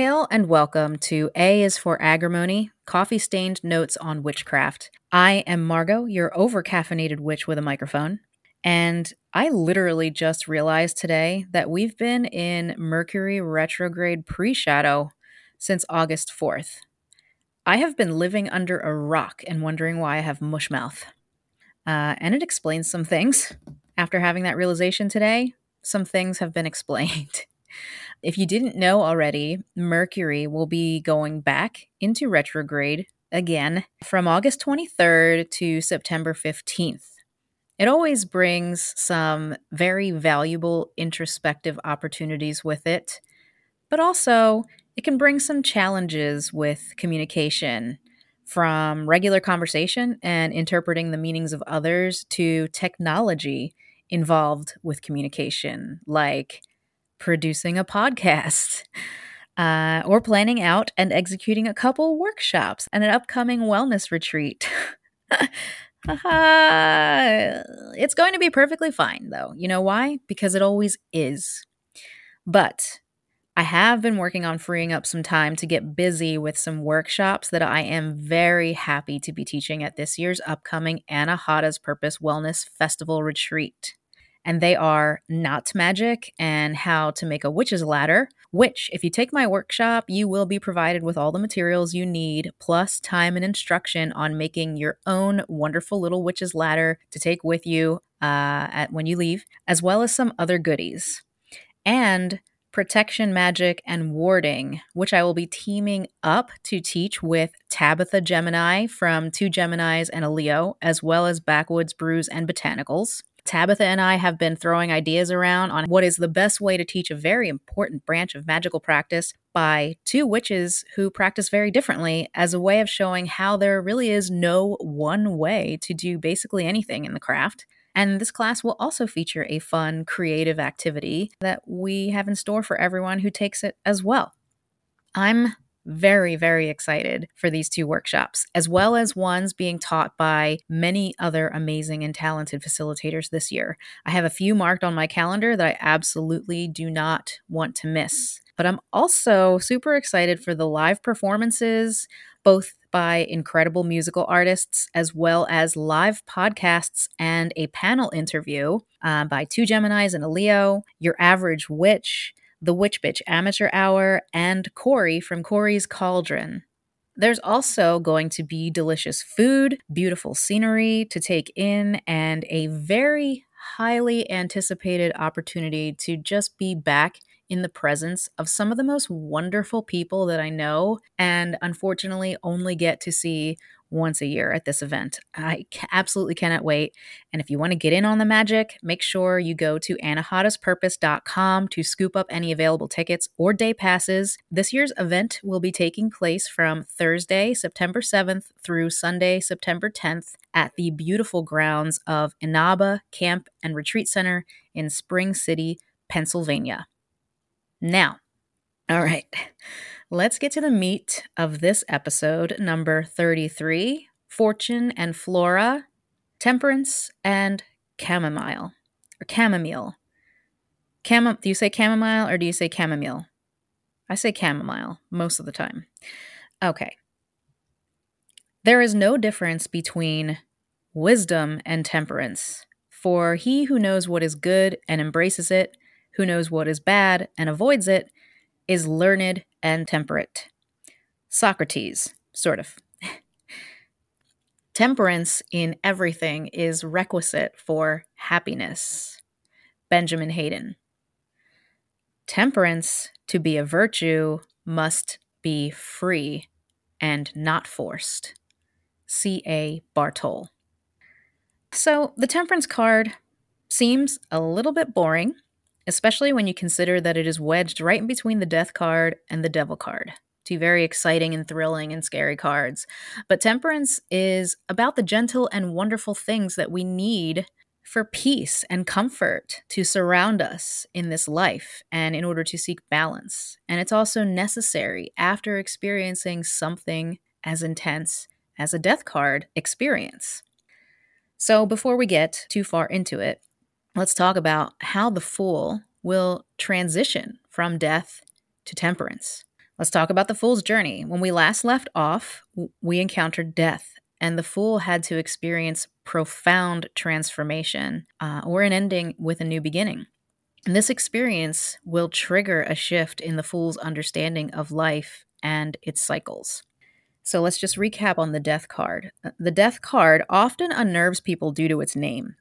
Hail and welcome to A is for Agrimony, coffee stained notes on witchcraft. I am Margot, your over caffeinated witch with a microphone. And I literally just realized today that we've been in Mercury retrograde pre shadow since August 4th. I have been living under a rock and wondering why I have mush mouth. Uh, and it explains some things. After having that realization today, some things have been explained. If you didn't know already, Mercury will be going back into retrograde again from August 23rd to September 15th. It always brings some very valuable introspective opportunities with it, but also it can bring some challenges with communication from regular conversation and interpreting the meanings of others to technology involved with communication, like producing a podcast. Uh, or planning out and executing a couple workshops and an upcoming wellness retreat. it's going to be perfectly fine, though. You know why? Because it always is. But I have been working on freeing up some time to get busy with some workshops that I am very happy to be teaching at this year's upcoming Anahata's Purpose Wellness Festival Retreat. And they are Knot Magic and How to Make a Witch's Ladder, which, if you take my workshop, you will be provided with all the materials you need, plus time and instruction on making your own wonderful little witch's ladder to take with you uh, at, when you leave, as well as some other goodies. And protection magic, and warding, which I will be teaming up to teach with Tabitha Gemini from Two Geminis and a Leo, as well as Backwoods Brews and Botanicals. Tabitha and I have been throwing ideas around on what is the best way to teach a very important branch of magical practice by two witches who practice very differently as a way of showing how there really is no one way to do basically anything in the craft and this class will also feature a fun, creative activity that we have in store for everyone who takes it as well. I'm very, very excited for these two workshops, as well as ones being taught by many other amazing and talented facilitators this year. I have a few marked on my calendar that I absolutely do not want to miss. But I'm also super excited for the live performances, both by incredible musical artists, as well as live podcasts and a panel interview uh, by two Geminis and a Leo, Your Average Witch, The Witch Bitch Amateur Hour, and Corey from Corey's Cauldron. There's also going to be delicious food, beautiful scenery to take in, and a very highly anticipated opportunity to just be back in the presence of some of the most wonderful people that I know and unfortunately only get to see once a year at this event. I absolutely cannot wait. And if you want to get in on the magic, make sure you go to anahataspurpose.com to scoop up any available tickets or day passes. This year's event will be taking place from Thursday, September 7th through Sunday, September 10th at the beautiful grounds of Innabah Camp and Retreat Center in Spring City, Pennsylvania. Now, all right, let's get to the meat of this episode, number 33 Fortune and Flora, Temperance and Chamomile, or Chamomile. Chamo- do you say chamomile or do you say chamomile? I say chamomile most of the time. Okay. There is no difference between wisdom and temperance, for he who knows what is good and embraces it who knows what is bad and avoids it, is learned and temperate. Socrates, sort of. Temperance in everything is requisite for happiness. Benjamin Haydon. Temperance, to be a virtue, must be free and not forced. C.A. Bartol. So, the temperance card seems a little bit boring especially when you consider that it is wedged right in between the death card and the devil card. Two very exciting and thrilling and scary cards. But temperance is about the gentle and wonderful things that we need for peace and comfort to surround us in this life and in order to seek balance. And it's also necessary after experiencing something as intense as a death card experience. So, before we get too far into it, let's talk about how the fool will transition from death to temperance. Let's talk about the fool's journey. When we last left off, we encountered death, and the fool had to experience profound transformation uh, or an ending with a new beginning. And this experience will trigger a shift in the fool's understanding of life and its cycles. So let's just recap on the death card. Uh, the death card often unnerves people due to its name.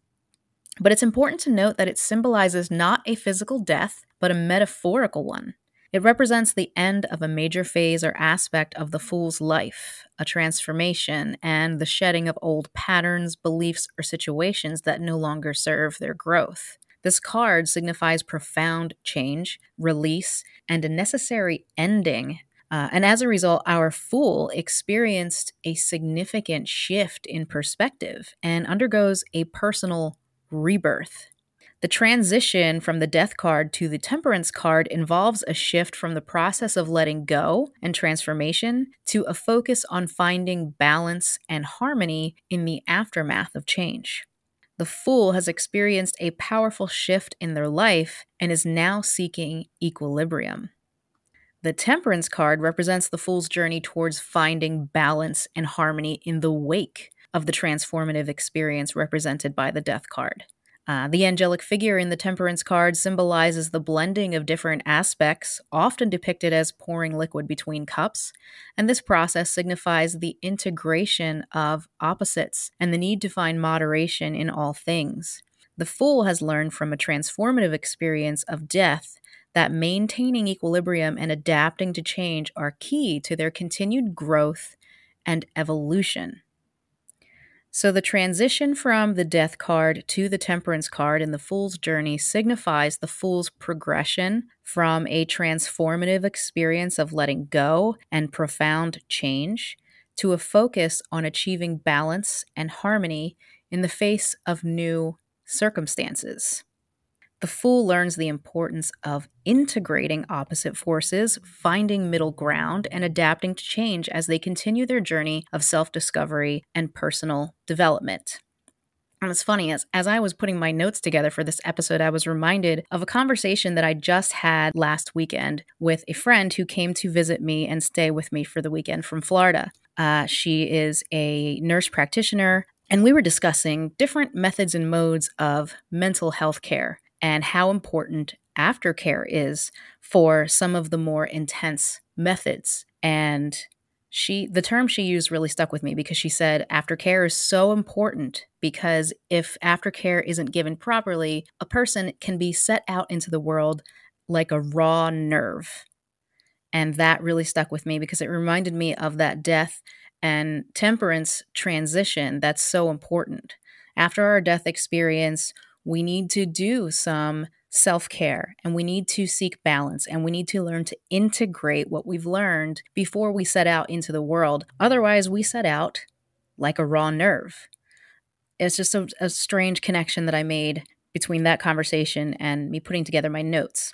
But it's important to note that it symbolizes not a physical death, but a metaphorical one. It represents the end of a major phase or aspect of the fool's life, a transformation, and the shedding of old patterns, beliefs, or situations that no longer serve their growth. This card signifies profound change, release, and a necessary ending. Uh, and as a result, our fool experienced a significant shift in perspective and undergoes a personal rebirth. The transition from the death card to the temperance card involves a shift from the process of letting go and transformation to a focus on finding balance and harmony in the aftermath of change. The fool has experienced a powerful shift in their life and is now seeking equilibrium. The temperance card represents the fool's journey towards finding balance and harmony in the wake of the transformative experience represented by the death card. Uh, the angelic figure in the temperance card symbolizes the blending of different aspects, often depicted as pouring liquid between cups, and this process signifies the integration of opposites and the need to find moderation in all things. The fool has learned from a transformative experience of death that maintaining equilibrium and adapting to change are key to their continued growth and evolution. So, the transition from the death card to the temperance card in the Fool's journey signifies the Fool's progression from a transformative experience of letting go and profound change to a focus on achieving balance and harmony in the face of new circumstances. The fool learns the importance of integrating opposite forces, finding middle ground, and adapting to change as they continue their journey of self discovery and personal development. And it's funny, as, as I was putting my notes together for this episode, I was reminded of a conversation that I just had last weekend with a friend who came to visit me and stay with me for the weekend from Florida. Uh, she is a nurse practitioner, and we were discussing different methods and modes of mental health care and how important aftercare is for some of the more intense methods. And she the term she used really stuck with me because she said aftercare is so important because if aftercare isn't given properly, a person can be set out into the world like a raw nerve. And that really stuck with me because it reminded me of that death and temperance transition that's so important. After our death experience, we need to do some self care and we need to seek balance and we need to learn to integrate what we've learned before we set out into the world. Otherwise, we set out like a raw nerve. It's just a, a strange connection that I made between that conversation and me putting together my notes.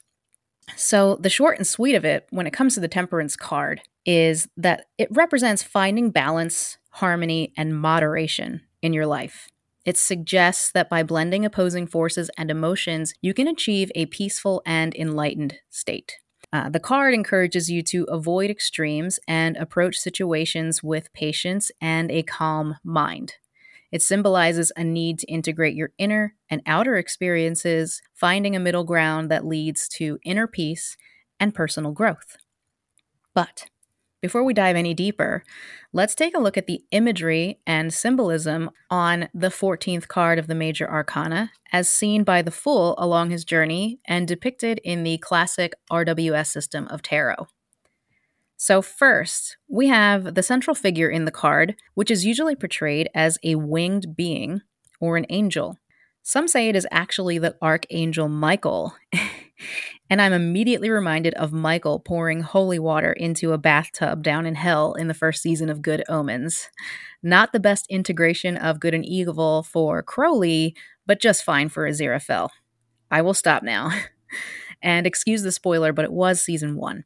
So, the short and sweet of it when it comes to the temperance card is that it represents finding balance, harmony, and moderation in your life. It suggests that by blending opposing forces and emotions, you can achieve a peaceful and enlightened state. Uh, the card encourages you to avoid extremes and approach situations with patience and a calm mind. It symbolizes a need to integrate your inner and outer experiences, finding a middle ground that leads to inner peace and personal growth. But before we dive any deeper, let's take a look at the imagery and symbolism on the 14th card of the Major Arcana, as seen by the Fool along his journey and depicted in the classic RWS system of tarot. So, first, we have the central figure in the card, which is usually portrayed as a winged being or an angel. Some say it is actually the Archangel Michael. and I'm immediately reminded of Michael pouring holy water into a bathtub down in hell in the first season of Good Omens. Not the best integration of good and evil for Crowley, but just fine for Aziraphale. I will stop now. and excuse the spoiler, but it was season one.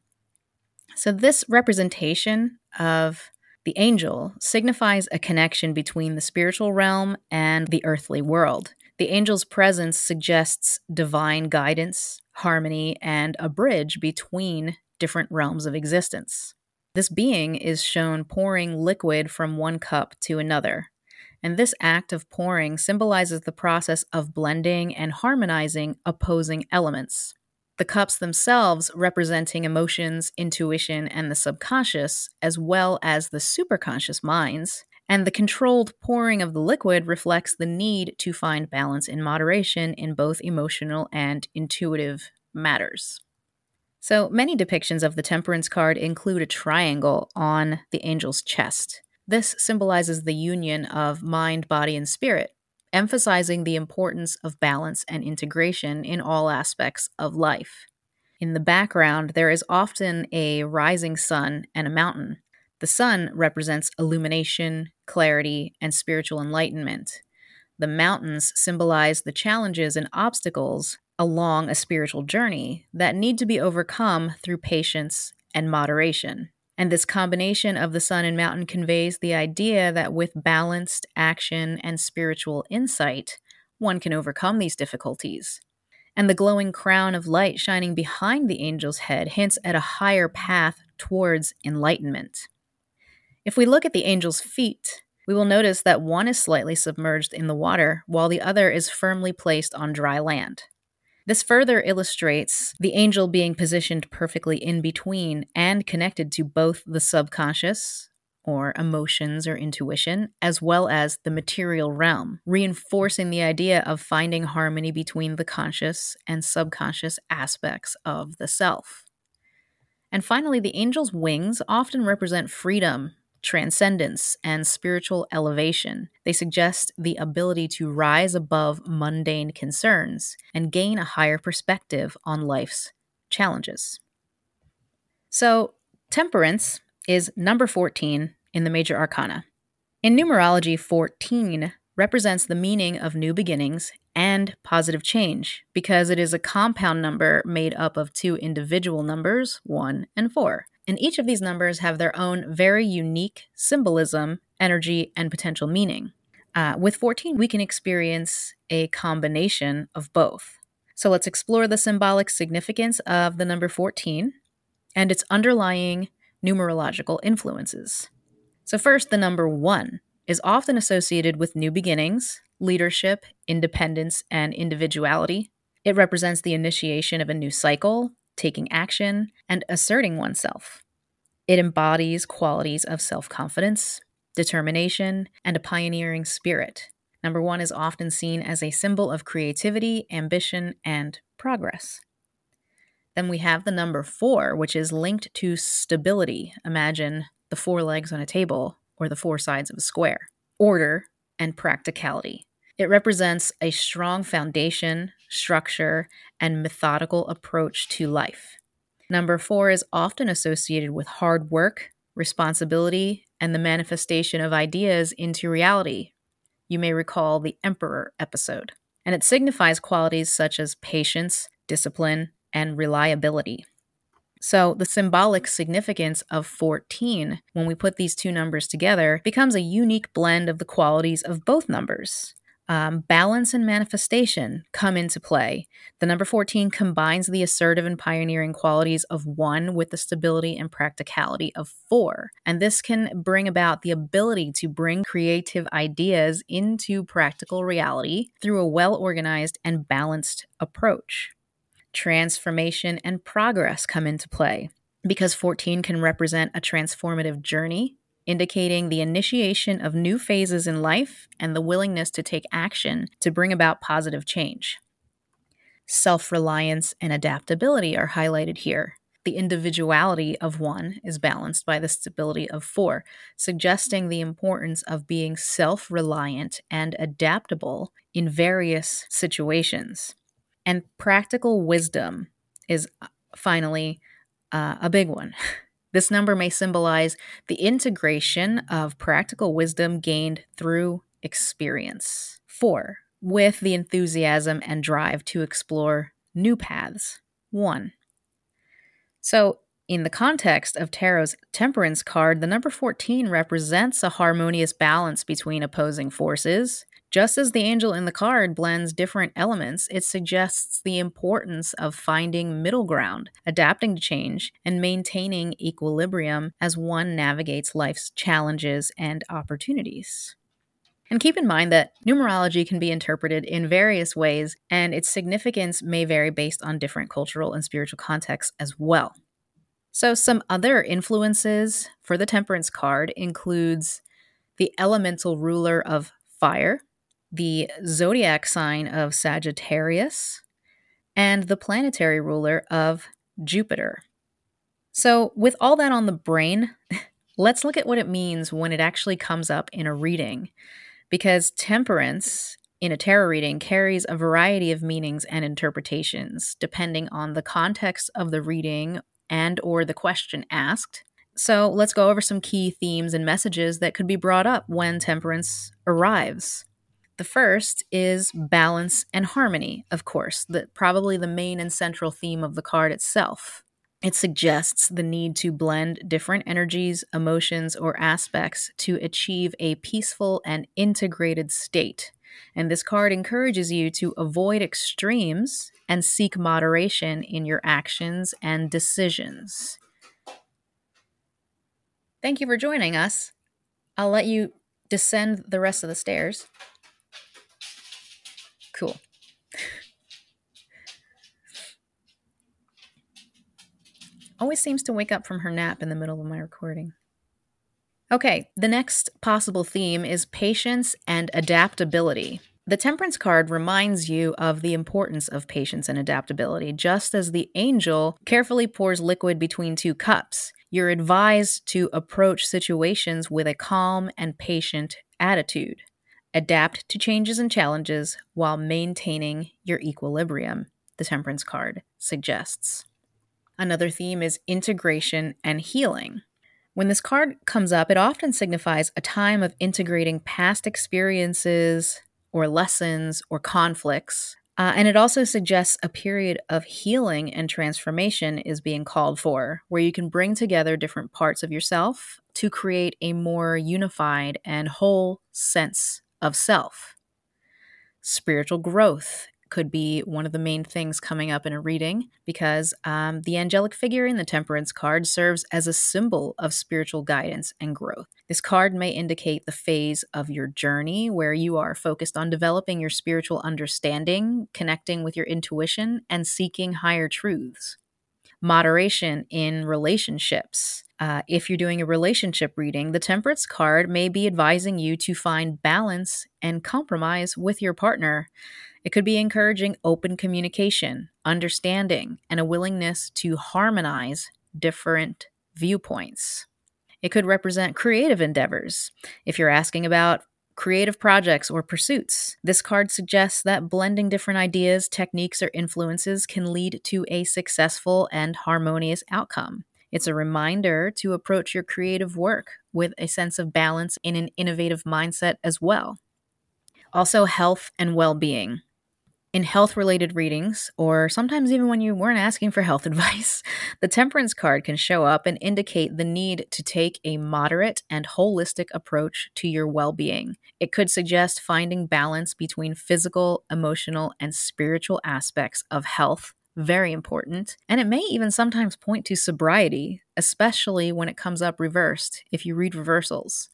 So, this representation of the angel signifies a connection between the spiritual realm and the earthly world. The angel's presence suggests divine guidance, harmony, and a bridge between different realms of existence. This being is shown pouring liquid from one cup to another. And this act of pouring symbolizes the process of blending and harmonizing opposing elements. The cups themselves representing emotions, intuition, and the subconscious, as well as the superconscious minds. And the controlled pouring of the liquid reflects the need to find balance in moderation in both emotional and intuitive matters. So many depictions of the temperance card include a triangle on the angel's chest. This symbolizes the union of mind, body, and spirit, emphasizing the importance of balance and integration in all aspects of life. In the background, there is often a rising sun and a mountain. The sun represents illumination, clarity, and spiritual enlightenment. The mountains symbolize the challenges and obstacles along a spiritual journey that need to be overcome through patience and moderation. And this combination of the sun and mountain conveys the idea that with balanced action and spiritual insight, one can overcome these difficulties. And the glowing crown of light shining behind the angel's head hints at a higher path towards enlightenment. If we look at the angel's feet, we will notice that one is slightly submerged in the water while the other is firmly placed on dry land. This further illustrates the angel being positioned perfectly in between and connected to both the subconscious, or emotions or intuition, as well as the material realm, reinforcing the idea of finding harmony between the conscious and subconscious aspects of the self. And finally, the angel's wings often represent freedom transcendence, and spiritual elevation. They suggest the ability to rise above mundane concerns and gain a higher perspective on life's challenges. So, temperance is number 14 in the major arcana. In numerology, 14 represents the meaning of new beginnings and positive change because it is a compound number made up of two individual numbers, 1 and 4 and each of these numbers have their own very unique symbolism, energy, and potential meaning. Uh, with 14, we can experience a combination of both. So let's explore the symbolic significance of the number 14 and its underlying numerological influences. So, first, the number 1 is often associated with new beginnings, leadership, independence, and individuality. It represents the initiation of a new cycle, taking action, and asserting oneself. It embodies qualities of self confidence, determination, and a pioneering spirit. Number one is often seen as a symbol of creativity, ambition, and progress. Then we have the number four, which is linked to stability. Imagine the four legs on a table or the four sides of a square, order, and practicality. It represents a strong foundation, structure, and methodical approach to life. Number four is often associated with hard work, responsibility, and the manifestation of ideas into reality. You may recall the Emperor episode. And it signifies qualities such as patience, discipline, and reliability. So, the symbolic significance of 14, when we put these two numbers together, becomes a unique blend of the qualities of both numbers um, balance and manifestation come into play. The number 14 combines the assertive and pioneering qualities of one with the stability and practicality of four. And this can bring about the ability to bring creative ideas into practical reality through a well organized and balanced approach. Transformation and progress come into play because 14 can represent a transformative journey indicating the initiation of new phases in life and the willingness to take action to bring about positive change. Self reliance and adaptability are highlighted here. The individuality of one is balanced by the stability of four, suggesting the importance of being self reliant and adaptable in various situations. And practical wisdom is uh, finally uh, a big one. This number may symbolize the integration of practical wisdom gained through experience. Four, with the enthusiasm and drive to explore new paths. One. So, in the context of Tarot's Temperance card, the number 14 represents a harmonious balance between opposing forces, Just as the angel in the card blends different elements, it suggests the importance of finding middle ground, adapting to change, and maintaining equilibrium as one navigates life's challenges and opportunities. And keep in mind that numerology can be interpreted in various ways, and its significance may vary based on different cultural and spiritual contexts as well. So, some other influences for the temperance card includes the elemental ruler of fire, the zodiac sign of Sagittarius, and the planetary ruler of Jupiter. So, with all that on the brain, let's look at what it means when it actually comes up in a reading. Because temperance in a tarot reading carries a variety of meanings and interpretations depending on the context of the reading and or the question asked. So, let's go over some key themes and messages that could be brought up when temperance arrives. The first is balance and harmony, of course, the, probably the main and central theme of the card itself. It suggests the need to blend different energies, emotions, or aspects to achieve a peaceful and integrated state. And this card encourages you to avoid extremes and seek moderation in your actions and decisions. Thank you for joining us. I'll let you descend the rest of the stairs. Cool. Always seems to wake up from her nap in the middle of my recording. Okay, the next possible theme is patience and adaptability. The Temperance card reminds you of the importance of patience and adaptability, just as the angel carefully pours liquid between two cups. You're advised to approach situations with a calm and patient attitude adapt to changes and challenges while maintaining your equilibrium, the Temperance card suggests. Another theme is integration and healing. When this card comes up, it often signifies a time of integrating past experiences or lessons or conflicts. Uh, and it also suggests a period of healing and transformation is being called for, where you can bring together different parts of yourself to create a more unified and whole sense of self. Spiritual growth could be one of the main things coming up in a reading because um, the angelic figure in the temperance card serves as a symbol of spiritual guidance and growth. This card may indicate the phase of your journey where you are focused on developing your spiritual understanding, connecting with your intuition, and seeking higher truths. Moderation in relationships uh, if you're doing a relationship reading, the Temperance card may be advising you to find balance and compromise with your partner. It could be encouraging open communication, understanding, and a willingness to harmonize different viewpoints. It could represent creative endeavors. If you're asking about creative projects or pursuits, this card suggests that blending different ideas, techniques, or influences can lead to a successful and harmonious outcome. It's a reminder to approach your creative work with a sense of balance in an innovative mindset as well. Also, health and well being. In health related readings, or sometimes even when you weren't asking for health advice, the temperance card can show up and indicate the need to take a moderate and holistic approach to your well being. It could suggest finding balance between physical, emotional, and spiritual aspects of health very important. And it may even sometimes point to sobriety, especially when it comes up reversed if you read reversals.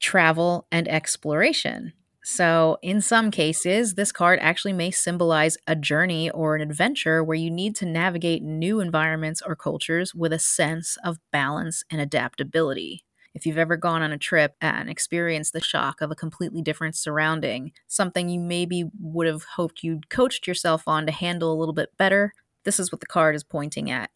Travel and exploration. So, in some cases, this card actually may symbolize a journey or an adventure where you need to navigate new environments or cultures with a sense of balance and adaptability. If you've ever gone on a trip and experienced the shock of a completely different surrounding, something you maybe would have hoped you'd coached yourself on to handle a little bit better, this is what the card is pointing at.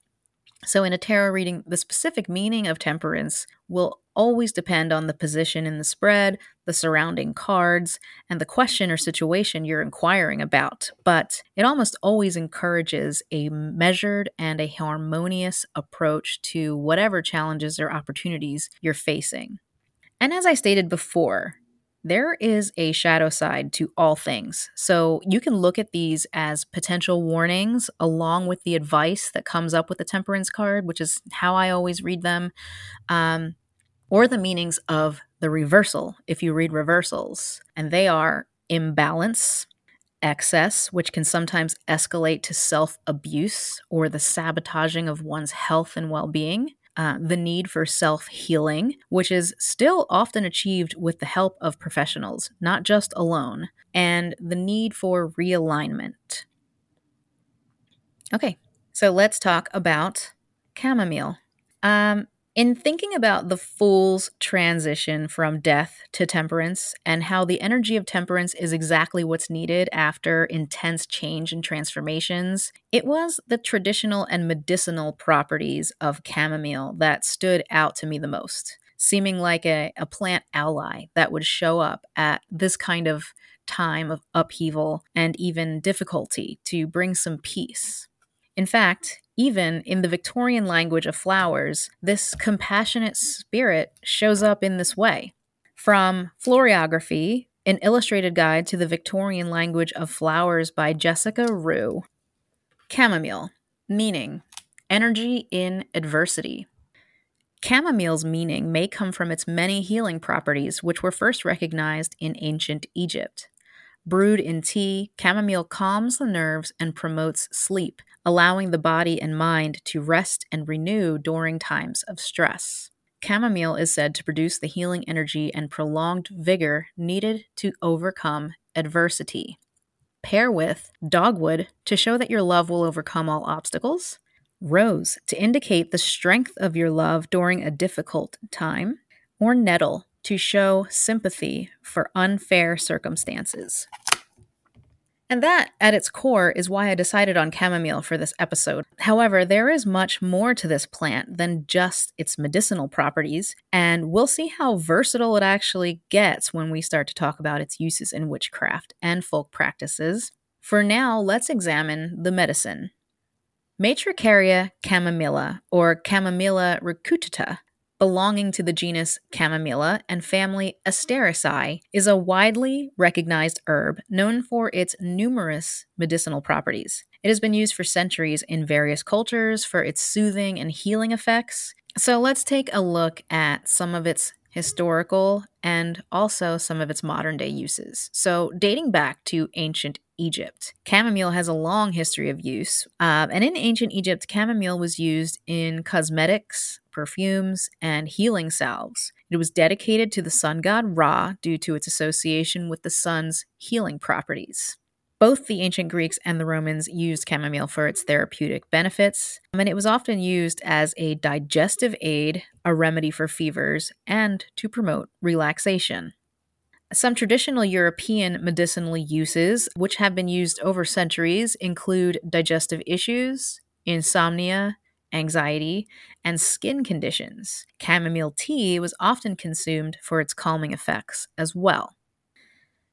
So, in a tarot reading, the specific meaning of temperance will always depend on the position in the spread, the surrounding cards, and the question or situation you're inquiring about. But it almost always encourages a measured and a harmonious approach to whatever challenges or opportunities you're facing. And as I stated before, there is a shadow side to all things. So you can look at these as potential warnings along with the advice that comes up with the temperance card, which is how I always read them, um, or the meanings of the reversal if you read reversals. And they are imbalance, excess, which can sometimes escalate to self abuse or the sabotaging of one's health and well being. Uh, the need for self healing, which is still often achieved with the help of professionals, not just alone, and the need for realignment. Okay, so let's talk about chamomile. Um, in thinking about the fool's transition from death to temperance and how the energy of temperance is exactly what's needed after intense change and transformations, it was the traditional and medicinal properties of chamomile that stood out to me the most, seeming like a, a plant ally that would show up at this kind of time of upheaval and even difficulty to bring some peace. In fact, even in the Victorian language of flowers, this compassionate spirit shows up in this way. From Floriography, an illustrated guide to the Victorian language of flowers by Jessica Roux. Chamomile, meaning energy in adversity. Chamomile's meaning may come from its many healing properties, which were first recognized in ancient Egypt. Brewed in tea, chamomile calms the nerves and promotes sleep, allowing the body and mind to rest and renew during times of stress. Chamomile is said to produce the healing energy and prolonged vigor needed to overcome adversity. Pair with dogwood to show that your love will overcome all obstacles, rose to indicate the strength of your love during a difficult time, or nettle to show sympathy for unfair circumstances. And that, at its core, is why I decided on chamomile for this episode. However, there is much more to this plant than just its medicinal properties, and we'll see how versatile it actually gets when we start to talk about its uses in witchcraft and folk practices. For now, let's examine the medicine. Matricaria chamomilla, or Chamomilla recutita, belonging to the genus Chamomilla and family Asteraceae, is a widely recognized herb known for its numerous medicinal properties. It has been used for centuries in various cultures for its soothing and healing effects. So let's take a look at some of its historical and also some of its modern day uses. So, dating back to ancient Egypt. Chamomile has a long history of use, uh, and in ancient Egypt, chamomile was used in cosmetics, perfumes, and healing salves. It was dedicated to the sun god Ra due to its association with the sun's healing properties. Both the ancient Greeks and the Romans used chamomile for its therapeutic benefits, and it was often used as a digestive aid, a remedy for fevers, and to promote relaxation. Some traditional European medicinal uses, which have been used over centuries, include digestive issues, insomnia, anxiety, and skin conditions. Chamomile tea was often consumed for its calming effects as well.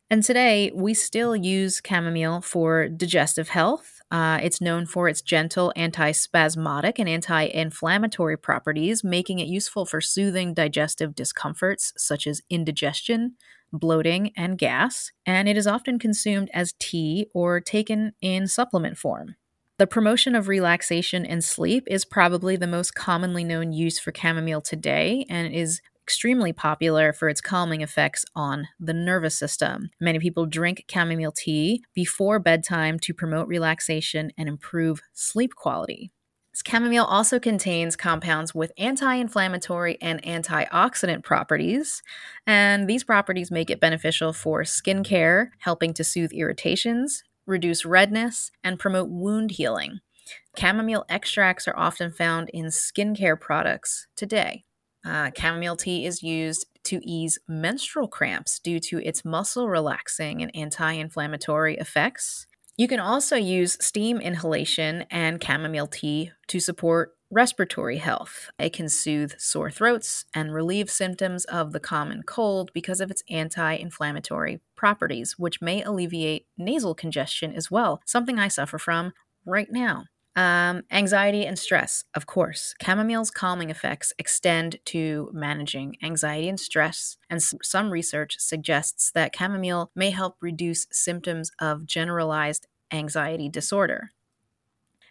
And today, we still use chamomile for digestive health. Uh, it's known for its gentle antispasmodic and anti inflammatory properties, making it useful for soothing digestive discomforts such as indigestion, bloating, and gas. And it is often consumed as tea or taken in supplement form. The promotion of relaxation and sleep is probably the most commonly known use for chamomile today and is extremely popular for its calming effects on the nervous system. Many people drink chamomile tea before bedtime to promote relaxation and improve sleep quality. Chamomile also contains compounds with anti inflammatory and antioxidant properties, and these properties make it beneficial for skincare, helping to soothe irritations, reduce redness, and promote wound healing. Chamomile extracts are often found in skincare products today. Uh, chamomile tea is used to ease menstrual cramps due to its muscle relaxing and anti inflammatory effects. You can also use steam inhalation and chamomile tea to support respiratory health. It can soothe sore throats and relieve symptoms of the common cold because of its anti inflammatory properties, which may alleviate nasal congestion as well, something I suffer from right now. Um, anxiety and stress, of course. Chamomile's calming effects extend to managing anxiety and stress, and some research suggests that chamomile may help reduce symptoms of generalized anxiety disorder.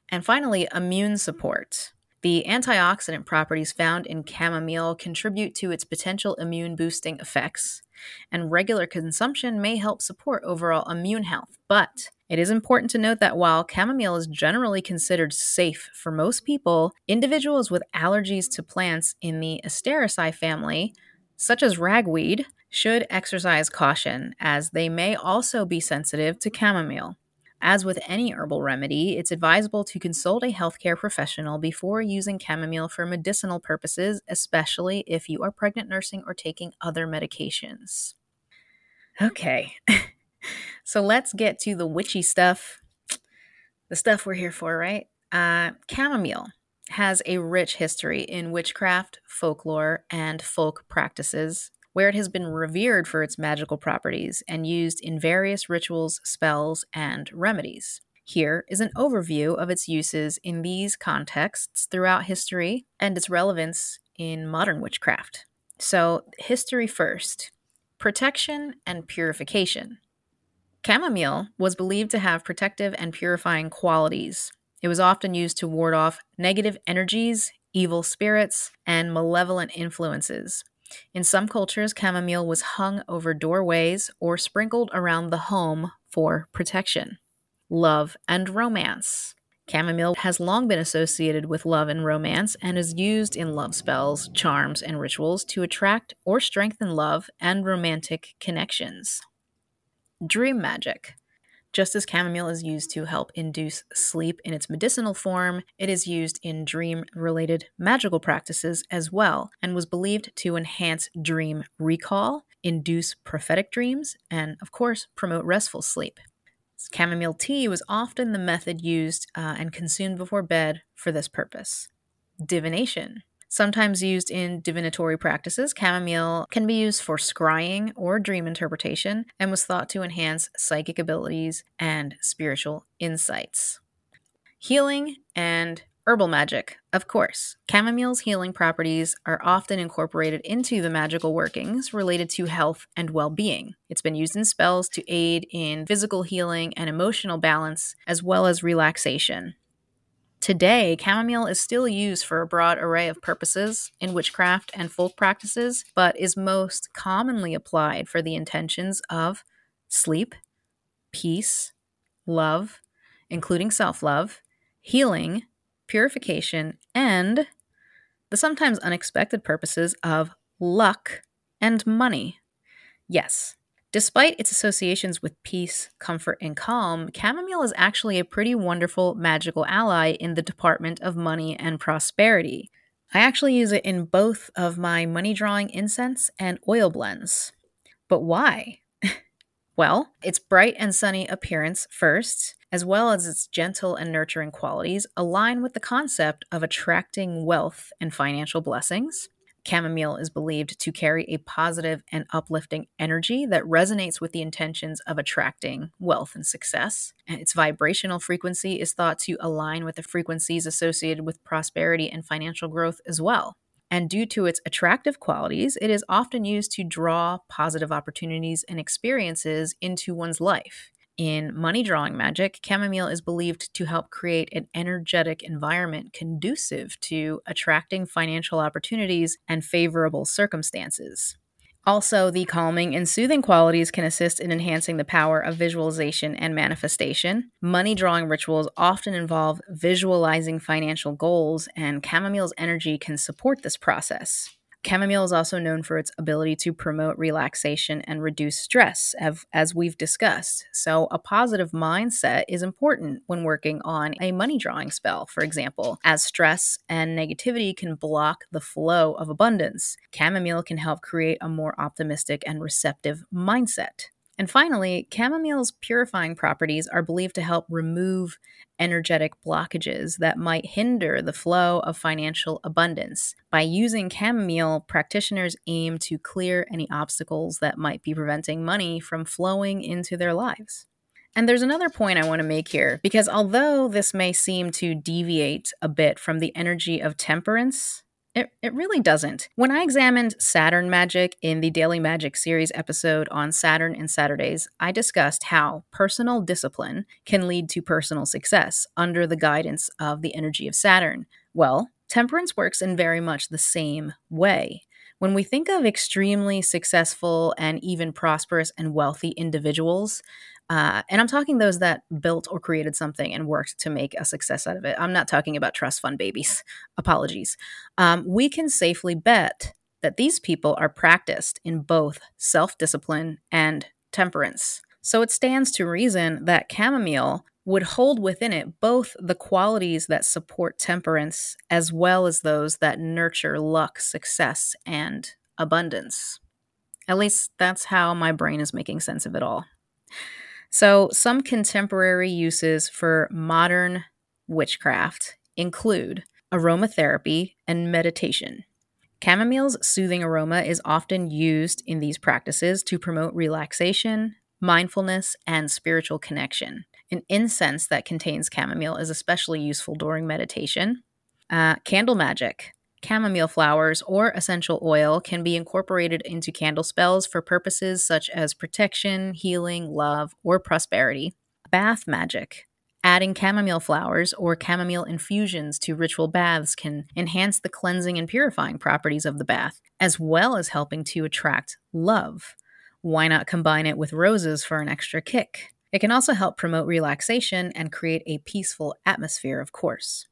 And finally, immune support. The antioxidant properties found in chamomile contribute to its potential immune boosting effects, and regular consumption may help support overall immune health. But it is important to note that while chamomile is generally considered safe for most people, individuals with allergies to plants in the Asteraceae family, such as ragweed, should exercise caution as they may also be sensitive to chamomile. As with any herbal remedy, it's advisable to consult a healthcare professional before using chamomile for medicinal purposes, especially if you are pregnant, nursing, or taking other medications. Okay, so let's get to the witchy stuff. The stuff we're here for, right? Uh, chamomile has a rich history in witchcraft, folklore, and folk practices where it has been revered for its magical properties and used in various rituals, spells, and remedies. Here is an overview of its uses in these contexts throughout history and its relevance in modern witchcraft. So, history first protection and purification. Chamomile was believed to have protective and purifying qualities. It was often used to ward off negative energies, evil spirits, and malevolent influences. In some cultures, chamomile was hung over doorways or sprinkled around the home for protection. Love and romance. Chamomile has long been associated with love and romance and is used in love spells, charms, and rituals to attract or strengthen love and romantic connections. Dream magic. Just as chamomile is used to help induce sleep in its medicinal form, it is used in dream related magical practices as well, and was believed to enhance dream recall, induce prophetic dreams, and, of course, promote restful sleep. Chamomile tea was often the method used uh, and consumed before bed for this purpose. Divination. Sometimes used in divinatory practices, chamomile can be used for scrying or dream interpretation and was thought to enhance psychic abilities and spiritual insights. Healing and herbal magic. Of course, chamomile's healing properties are often incorporated into the magical workings related to health and well being. It's been used in spells to aid in physical healing and emotional balance, as well as relaxation. Today, chamomile is still used for a broad array of purposes in witchcraft and folk practices, but is most commonly applied for the intentions of sleep, peace, love, including self love, healing, purification, and the sometimes unexpected purposes of luck and money. Yes, Despite its associations with peace, comfort, and calm, chamomile is actually a pretty wonderful magical ally in the department of money and prosperity. I actually use it in both of my money drawing incense and oil blends. But why? well, its bright and sunny appearance first, as well as its gentle and nurturing qualities, align with the concept of attracting wealth and financial blessings. Chamomile is believed to carry a positive and uplifting energy that resonates with the intentions of attracting wealth and success. Its vibrational frequency is thought to align with the frequencies associated with prosperity and financial growth as well. And due to its attractive qualities, it is often used to draw positive opportunities and experiences into one's life. In money drawing magic, chamomile is believed to help create an energetic environment conducive to attracting financial opportunities and favorable circumstances. Also, the calming and soothing qualities can assist in enhancing the power of visualization and manifestation. Money drawing rituals often involve visualizing financial goals, and chamomile's energy can support this process. Chamomile is also known for its ability to promote relaxation and reduce stress, as we've discussed. So, a positive mindset is important when working on a money drawing spell, for example, as stress and negativity can block the flow of abundance. Chamomile can help create a more optimistic and receptive mindset. And finally, chamomile's purifying properties are believed to help remove energetic blockages that might hinder the flow of financial abundance. By using chamomile, practitioners aim to clear any obstacles that might be preventing money from flowing into their lives. And there's another point I want to make here, because although this may seem to deviate a bit from the energy of temperance, it, it really doesn't. When I examined Saturn magic in the Daily Magic series episode on Saturn and Saturdays, I discussed how personal discipline can lead to personal success under the guidance of the energy of Saturn. Well, Temperance works in very much the same way. When we think of extremely successful and even prosperous and wealthy individuals, uh, and I'm talking those that built or created something and worked to make a success out of it. I'm not talking about trust fund babies. Apologies. Um, we can safely bet that these people are practiced in both self discipline and temperance. So it stands to reason that chamomile would hold within it both the qualities that support temperance as well as those that nurture luck, success, and abundance. At least that's how my brain is making sense of it all. So, some contemporary uses for modern witchcraft include aromatherapy and meditation. Chamomile's soothing aroma is often used in these practices to promote relaxation, mindfulness, and spiritual connection. An incense that contains chamomile is especially useful during meditation. Uh, candle magic. Chamomile flowers or essential oil can be incorporated into candle spells for purposes such as protection, healing, love, or prosperity. Bath magic. Adding chamomile flowers or chamomile infusions to ritual baths can enhance the cleansing and purifying properties of the bath, as well as helping to attract love. Why not combine it with roses for an extra kick? It can also help promote relaxation and create a peaceful atmosphere, of course.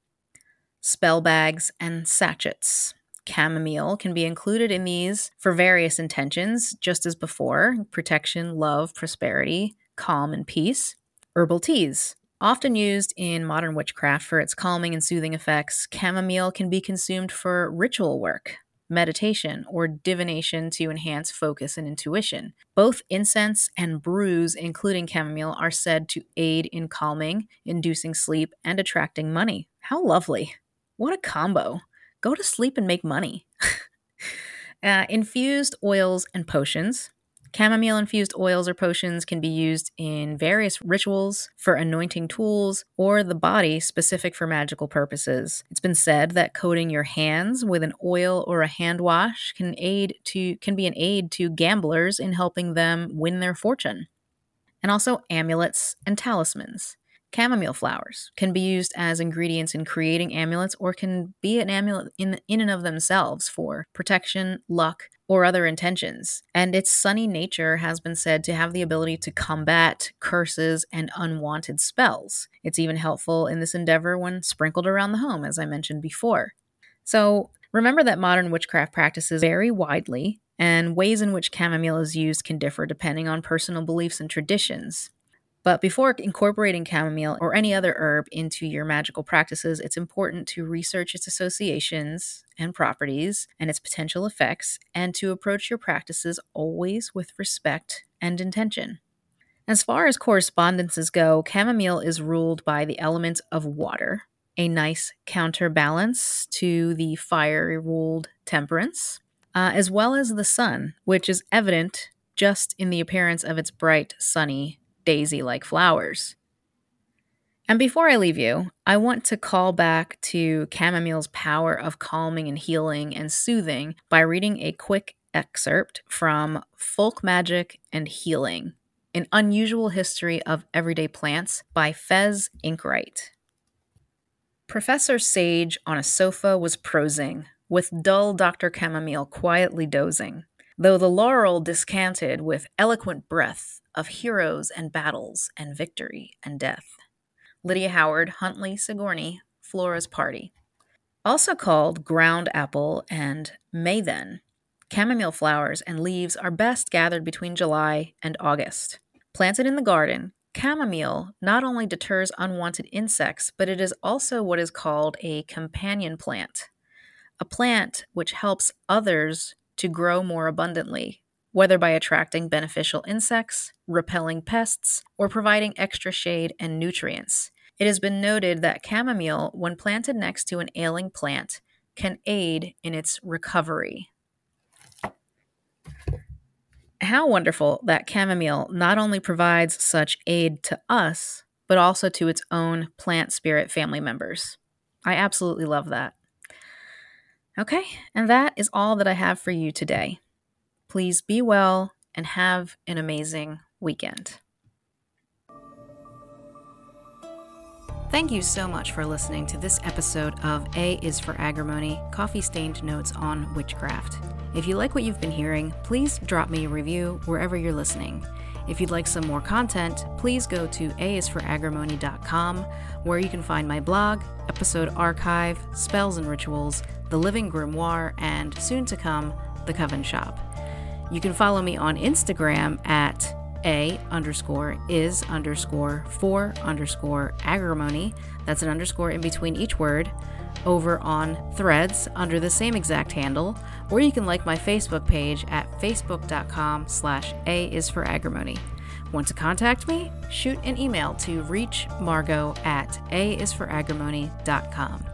Spell bags and sachets. Chamomile can be included in these for various intentions, just as before protection, love, prosperity, calm, and peace. Herbal teas. Often used in modern witchcraft for its calming and soothing effects, chamomile can be consumed for ritual work, meditation, or divination to enhance focus and intuition. Both incense and brews, including chamomile, are said to aid in calming, inducing sleep, and attracting money. How lovely! What a combo! Go to sleep and make money. uh, infused oils and potions. Chamomile infused oils or potions can be used in various rituals for anointing tools or the body specific for magical purposes. It's been said that coating your hands with an oil or a hand wash can aid to can be an aid to gamblers in helping them win their fortune. And also amulets and talismans. Chamomile flowers can be used as ingredients in creating amulets or can be an amulet in, in and of themselves for protection, luck, or other intentions. And its sunny nature has been said to have the ability to combat curses and unwanted spells. It's even helpful in this endeavor when sprinkled around the home, as I mentioned before. So, remember that modern witchcraft practices vary widely, and ways in which chamomile is used can differ depending on personal beliefs and traditions. But before incorporating chamomile or any other herb into your magical practices, it's important to research its associations and properties and its potential effects, and to approach your practices always with respect and intention. As far as correspondences go, chamomile is ruled by the element of water, a nice counterbalance to the fire ruled temperance, uh, as well as the sun, which is evident just in the appearance of its bright, sunny daisy like flowers. And before I leave you, I want to call back to chamomile's power of calming and healing and soothing by reading a quick excerpt from Folk Magic and Healing An Unusual History of Everyday Plants by Fez Inkwright. Professor Sage on a sofa was prosing, with dull Dr. Chamomile quietly dozing, though the laurel descanted with eloquent breath of heroes and battles and victory and death. Lydia Howard, Huntley, Sigourney, Flora's Party. Also called ground apple and maythen, chamomile flowers and leaves are best gathered between July and August. Planted in the garden, chamomile not only deters unwanted insects, but it is also what is called a companion plant, a plant which helps others to grow more abundantly whether by attracting beneficial insects, repelling pests, or providing extra shade and nutrients. It has been noted that chamomile, when planted next to an ailing plant, can aid in its recovery. How wonderful that chamomile not only provides such aid to us, but also to its own plant spirit family members. I absolutely love that. Okay, and that is all that I have for you today. Please be well and have an amazing weekend. Thank you so much for listening to this episode of A is for Agrimony Coffee Stained Notes on Witchcraft. If you like what you've been hearing, please drop me a review wherever you're listening. If you'd like some more content, please go to aisforagrimony.com, where you can find my blog, episode archive, spells and rituals, the Living Grimoire, and soon to come, the Coven Shop. You can follow me on Instagram at a underscore is underscore for underscore agrimony. That's an underscore in between each word over on threads under the same exact handle, or you can like my Facebook page at facebook.com slash a is for agrimony. Want to contact me? Shoot an email to reachmargo at a is for agrimony.com.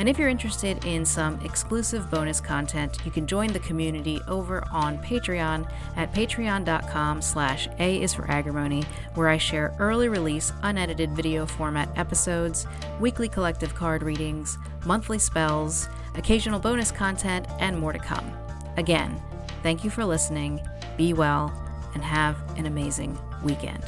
And if you're interested in some exclusive bonus content, you can join the community over on Patreon at patreon.com slash A is for agrimony, where I share early release, unedited video format episodes, weekly collective card readings, monthly spells, occasional bonus content, and more to come. Again, thank you for listening, be well, and have an amazing weekend.